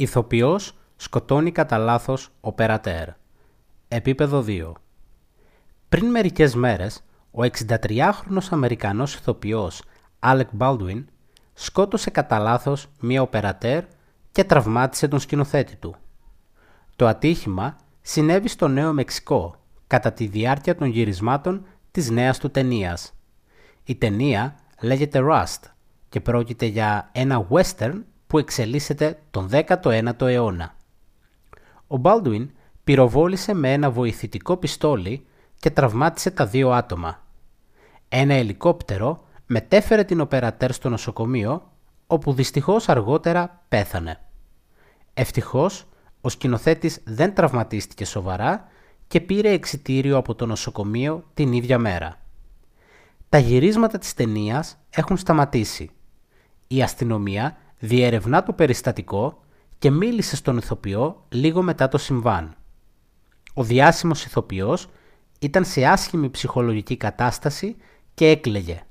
Ηθοποιός σκοτώνει κατά λάθος ο Περατέρ. Επίπεδο 2. Πριν μερικές μέρες, ο 63χρονος Αμερικανός ηθοποιός Alec Baldwin σκότωσε κατά λάθος μία οπερατέρ και τραυμάτισε τον σκηνοθέτη του. Το ατύχημα συνέβη στο Νέο Μεξικό κατά τη διάρκεια των γυρισμάτων της νέας του ταινίας. Η ταινία λέγεται Rust και πρόκειται για ένα western που εξελίσσεται τον 19ο αιώνα. Ο Baldwin πυροβόλησε με ένα βοηθητικό πιστόλι και τραυμάτισε τα δύο άτομα. Ένα ελικόπτερο μετέφερε την οπερατέρ στο νοσοκομείο, όπου δυστυχώς αργότερα πέθανε. Ευτυχώς, ο σκηνοθέτης δεν τραυματίστηκε σοβαρά και πήρε εξιτήριο από το νοσοκομείο την ίδια μέρα. Τα γυρίσματα της ταινίας έχουν σταματήσει. Η αστυνομία διερευνά το περιστατικό και μίλησε στον ηθοποιό λίγο μετά το συμβάν. Ο διάσημος ηθοποιός ήταν σε άσχημη ψυχολογική κατάσταση και έκλαιγε.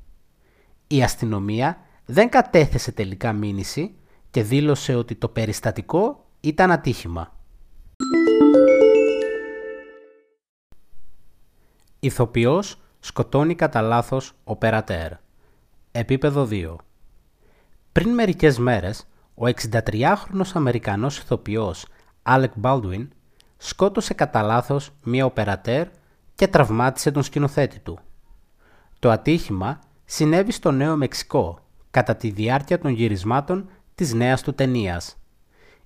Η αστυνομία δεν κατέθεσε τελικά μήνυση και δήλωσε ότι το περιστατικό ήταν ατύχημα. Ηθοποιός σκοτώνει κατά λάθος ο Περατέρ. Επίπεδο 2. Πριν μερικές μέρες, ο 63χρονος Αμερικανός ηθοποιός Alec Baldwin σκότωσε κατά λάθος μία οπερατέρ και τραυμάτισε τον σκηνοθέτη του. Το ατύχημα συνέβη στο Νέο Μεξικό κατά τη διάρκεια των γυρισμάτων της νέας του ταινίας.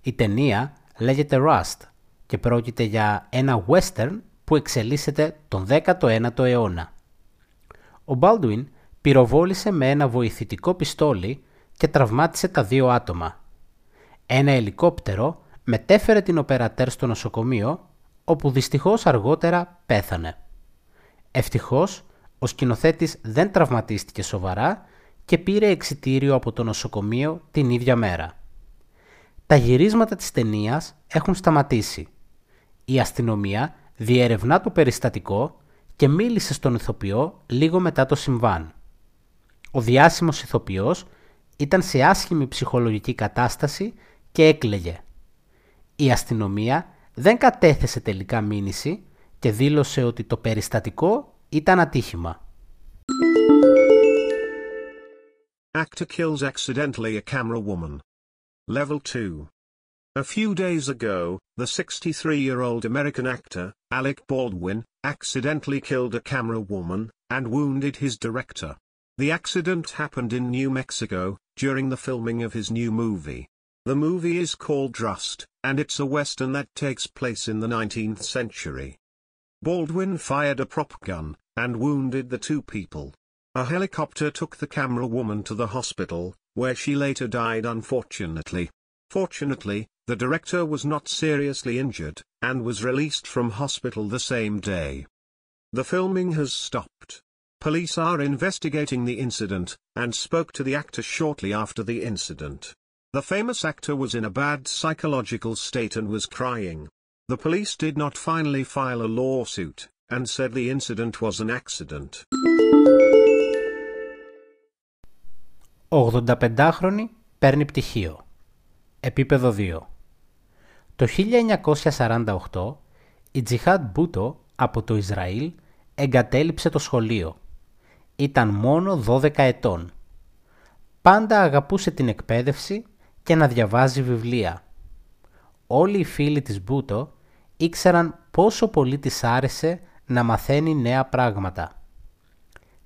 Η ταινία λέγεται Rust και πρόκειται για ένα western που εξελίσσεται τον 19ο αιώνα. Ο Baldwin πυροβόλησε με ένα βοηθητικό πιστόλι και τραυμάτισε τα δύο άτομα. Ένα ελικόπτερο μετέφερε την οπερατέρ στο νοσοκομείο, όπου δυστυχώς αργότερα πέθανε. Ευτυχώς, ο σκηνοθέτης δεν τραυματίστηκε σοβαρά και πήρε εξιτήριο από το νοσοκομείο την ίδια μέρα. Τα γυρίσματα της ταινίας έχουν σταματήσει. Η αστυνομία διερευνά το περιστατικό και μίλησε στον ηθοποιό λίγο μετά το συμβάν. Ο διάσημος ηθοποιός ήταν σε άσχημη ψυχολογική κατάσταση και έκλαιγε. Η αστυνομία δεν κατέθεσε τελικά μήνυση και δήλωσε ότι το περιστατικό ήταν ατύχημα. Actor kills accidentally a camera woman. Level 2. A few days ago, the 63-year-old American actor, Alec Baldwin, accidentally killed a camera woman, and wounded his director. The accident happened in New Mexico, during the filming of his new movie. The movie is called Rust, and it's a western that takes place in the 19th century. Baldwin fired a prop gun, and wounded the two people. A helicopter took the camera woman to the hospital, where she later died unfortunately. Fortunately, the director was not seriously injured, and was released from hospital the same day. The filming has stopped. Police are investigating the incident, and spoke to the actor shortly after the incident. The famous actor was in a bad psychological state and was crying. The police did not finally file a lawsuit, and said the incident was an accident. 85χρονη παίρνει πτυχίο. Επίπεδο 2. Το 1948 η Τζιχάντ Μπούτο από το Ισραήλ εγκατέλειψε το σχολείο ήταν μόνο 12 ετών. Πάντα αγαπούσε την εκπαίδευση και να διαβάζει βιβλία. Όλοι οι φίλοι της Μπούτο ήξεραν πόσο πολύ της άρεσε να μαθαίνει νέα πράγματα.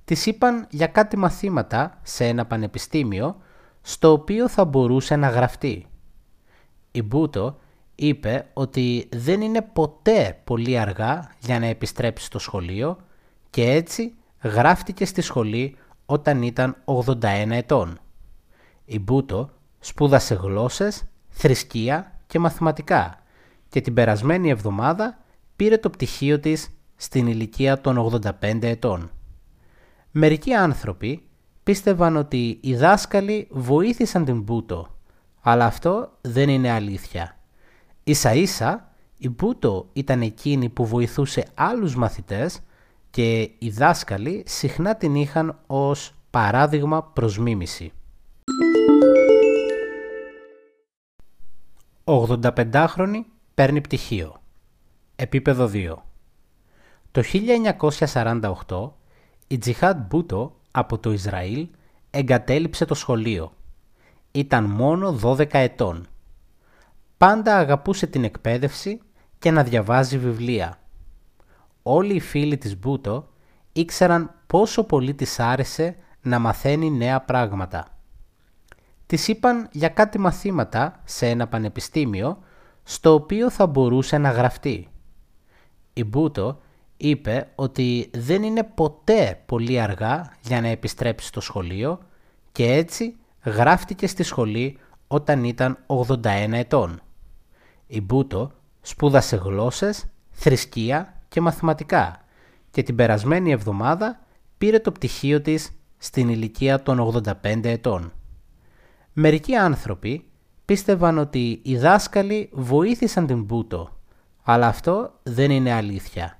Της είπαν για κάτι μαθήματα σε ένα πανεπιστήμιο στο οποίο θα μπορούσε να γραφτεί. Η Μπούτο είπε ότι δεν είναι ποτέ πολύ αργά για να επιστρέψει στο σχολείο και έτσι γράφτηκε στη σχολή όταν ήταν 81 ετών. Η Μπούτο σπούδασε γλώσσες, θρησκεία και μαθηματικά και την περασμένη εβδομάδα πήρε το πτυχίο της στην ηλικία των 85 ετών. Μερικοί άνθρωποι πίστευαν ότι οι δάσκαλοι βοήθησαν την Μπούτο, αλλά αυτό δεν είναι αλήθεια. Ίσα ίσα η Μπούτο ήταν εκείνη που βοηθούσε άλλους μαθητές και οι δάσκαλοι συχνά την είχαν ως παράδειγμα προς μίμηση. 85χρονη παίρνει πτυχίο. Επίπεδο 2. Το 1948 η Τζιχάτ Μπούτο από το Ισραήλ εγκατέλειψε το σχολείο. Ήταν μόνο 12 ετών. Πάντα αγαπούσε την εκπαίδευση και να διαβάζει βιβλία. Όλοι οι φίλοι της Μπούτο ήξεραν πόσο πολύ της άρεσε να μαθαίνει νέα πράγματα. Της είπαν για κάτι μαθήματα σε ένα πανεπιστήμιο στο οποίο θα μπορούσε να γραφτεί. Η Μπούτο είπε ότι δεν είναι ποτέ πολύ αργά για να επιστρέψει στο σχολείο και έτσι γράφτηκε στη σχολή όταν ήταν 81 ετών. Η Μπούτο σπούδασε γλώσσες, θρησκεία και μαθηματικά και την περασμένη εβδομάδα πήρε το πτυχίο της στην ηλικία των 85 ετών. Μερικοί άνθρωποι πίστευαν ότι οι δάσκαλοι βοήθησαν την Μπούτο, αλλά αυτό δεν είναι αλήθεια.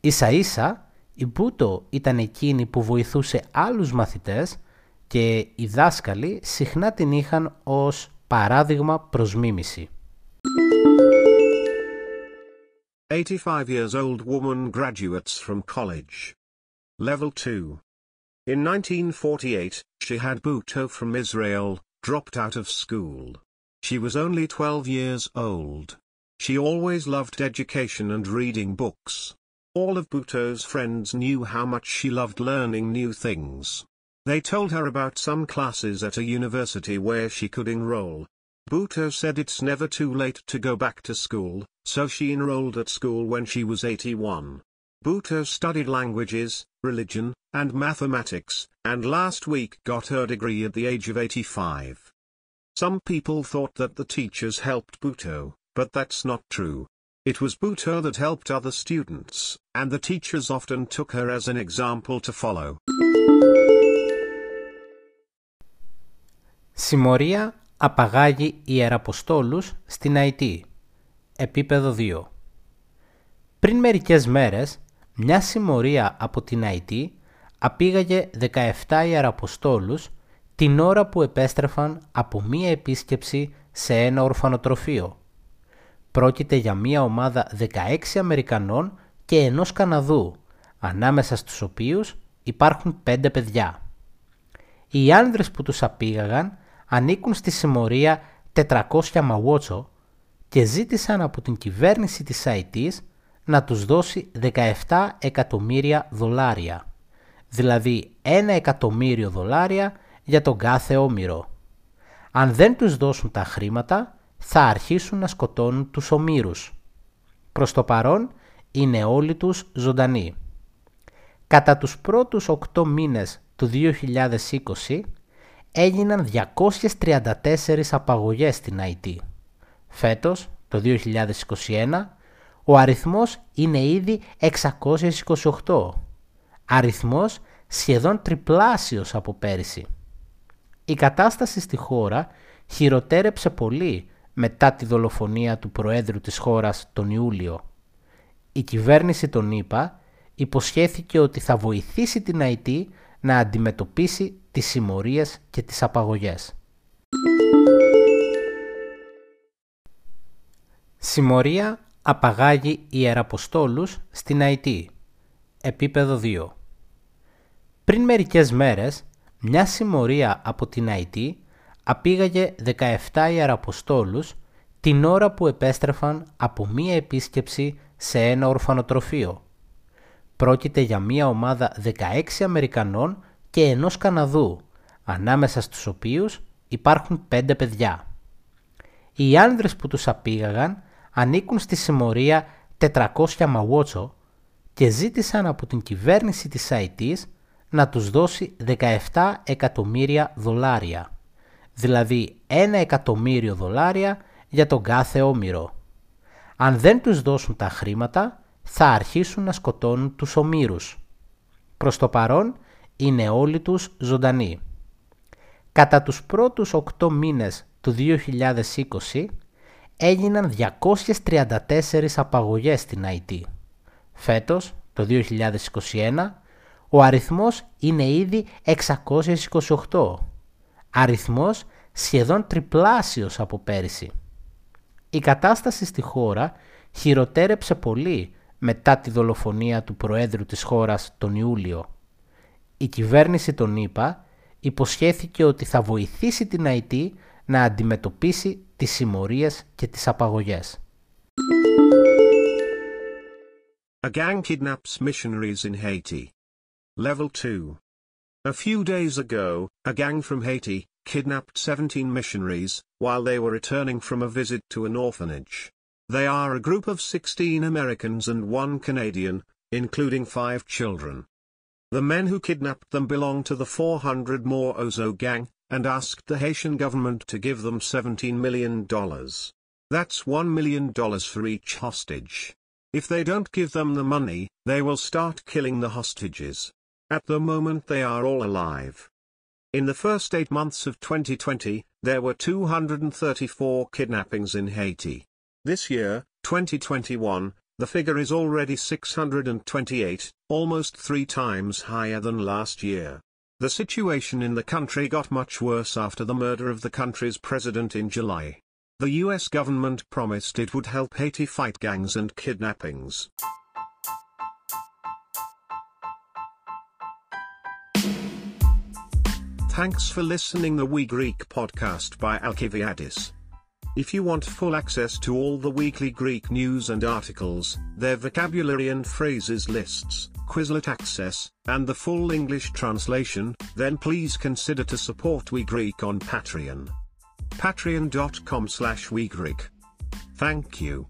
Ίσα ίσα η Μπούτο ήταν εκείνη που βοηθούσε άλλους μαθητές και οι δάσκαλοι συχνά την είχαν ως παράδειγμα προς μίμηση. 85 years old woman graduates from college. Level 2. In 1948, she had Bhutto from Israel, dropped out of school. She was only 12 years old. She always loved education and reading books. All of Bhutto's friends knew how much she loved learning new things. They told her about some classes at a university where she could enroll. Bhutto said it's never too late to go back to school, so she enrolled at school when she was 81. Bhutto studied languages, religion, and mathematics, and last week got her degree at the age of 85. Some people thought that the teachers helped Bhutto, but that's not true. It was Bhutto that helped other students, and the teachers often took her as an example to follow. Συμμορία Απαγάγει ιεραποστόλους στην Αϊτή. Επίπεδο 2. Πριν μερικές μέρες, μια συμμορία από την Αϊτή απήγαγε 17 ιεραποστόλους την ώρα που επέστρεφαν από μία επίσκεψη σε ένα ορφανοτροφείο. Πρόκειται για μία ομάδα 16 Αμερικανών και ενός Καναδού, ανάμεσα στους οποίους υπάρχουν 5 παιδιά. Οι άνδρες που τους απήγαγαν ανήκουν στη συμμορία 400 Μαουότσο και ζήτησαν από την κυβέρνηση της ΑΙΤΙΣ να τους δώσει 17 εκατομμύρια δολάρια, δηλαδή 1 εκατομμύριο δολάρια για τον κάθε όμηρο. Αν δεν τους δώσουν τα χρήματα, θα αρχίσουν να σκοτώνουν τους ομήρους. Προς το παρόν είναι όλοι τους ζωντανοί. Κατά τους πρώτους 8 μήνες του 2020 έγιναν 234 απαγωγές στην IT. Φέτος, το 2021, ο αριθμός είναι ήδη 628. Αριθμός σχεδόν τριπλάσιος από πέρυσι. Η κατάσταση στη χώρα χειροτέρεψε πολύ μετά τη δολοφονία του Προέδρου της χώρας τον Ιούλιο. Η κυβέρνηση των ΗΠΑ υποσχέθηκε ότι θα βοηθήσει την ΑΕΤ να αντιμετωπίσει τις συμμορίες και τις απαγωγές. Συμμορία απαγάγει ιεραποστόλους στην ΑΕΤ. Επίπεδο 2. Πριν μερικές μέρες, μια συμμορία από την ΑΕΤ απήγαγε 17 ιεραποστόλους την ώρα που επέστρεφαν από μία επίσκεψη σε ένα ορφανοτροφείο. Πρόκειται για μία ομάδα 16 Αμερικανών και ενός Καναδού, ανάμεσα στους οποίους υπάρχουν 5 παιδιά. Οι άνδρες που τους απήγαγαν ανήκουν στη συμμορία 400 Μαουότσο και ζήτησαν από την κυβέρνηση της Αιτής να τους δώσει 17 εκατομμύρια δολάρια, δηλαδή 1 εκατομμύριο δολάρια για τον κάθε όμηρο. Αν δεν τους δώσουν τα χρήματα, θα αρχίσουν να σκοτώνουν τους ομήρους. Προς το παρόν είναι όλοι τους ζωντανοί. Κατά τους πρώτους 8 μήνες του 2020 έγιναν 234 απαγωγές στην IT. Φέτος, το 2021, ο αριθμός είναι ήδη 628. Αριθμός σχεδόν τριπλάσιος από πέρυσι. Η κατάσταση στη χώρα χειροτέρεψε πολύ μετά τη δολοφονία του Προέδρου της χώρας τον Ιούλιο. Η κυβέρνηση των ΗΠΑ υποσχέθηκε ότι θα βοηθήσει την ΑΕΤ να αντιμετωπίσει τις συμμορίες και τις απαγωγές. A gang kidnaps missionaries in Haiti. Level 2. A few days ago, a gang from Haiti kidnapped 17 missionaries while they were returning from a visit to an orphanage. They are a group of 16 Americans and one Canadian, including five children. The men who kidnapped them belong to the 400 more Ozo gang, and asked the Haitian government to give them $17 million. That's $1 million for each hostage. If they don't give them the money, they will start killing the hostages. At the moment they are all alive. In the first eight months of 2020, there were 234 kidnappings in Haiti. This year, 2021, the figure is already 628, almost three times higher than last year. The situation in the country got much worse after the murder of the country's president in July. The US government promised it would help Haiti fight gangs and kidnappings. Thanks for listening the We Greek podcast by Alkiviadis. If you want full access to all the weekly Greek news and articles, their vocabulary and phrases lists, Quizlet access, and the full English translation, then please consider to support We Greek on Patreon. Patreon.com slash WeGreek. Thank you.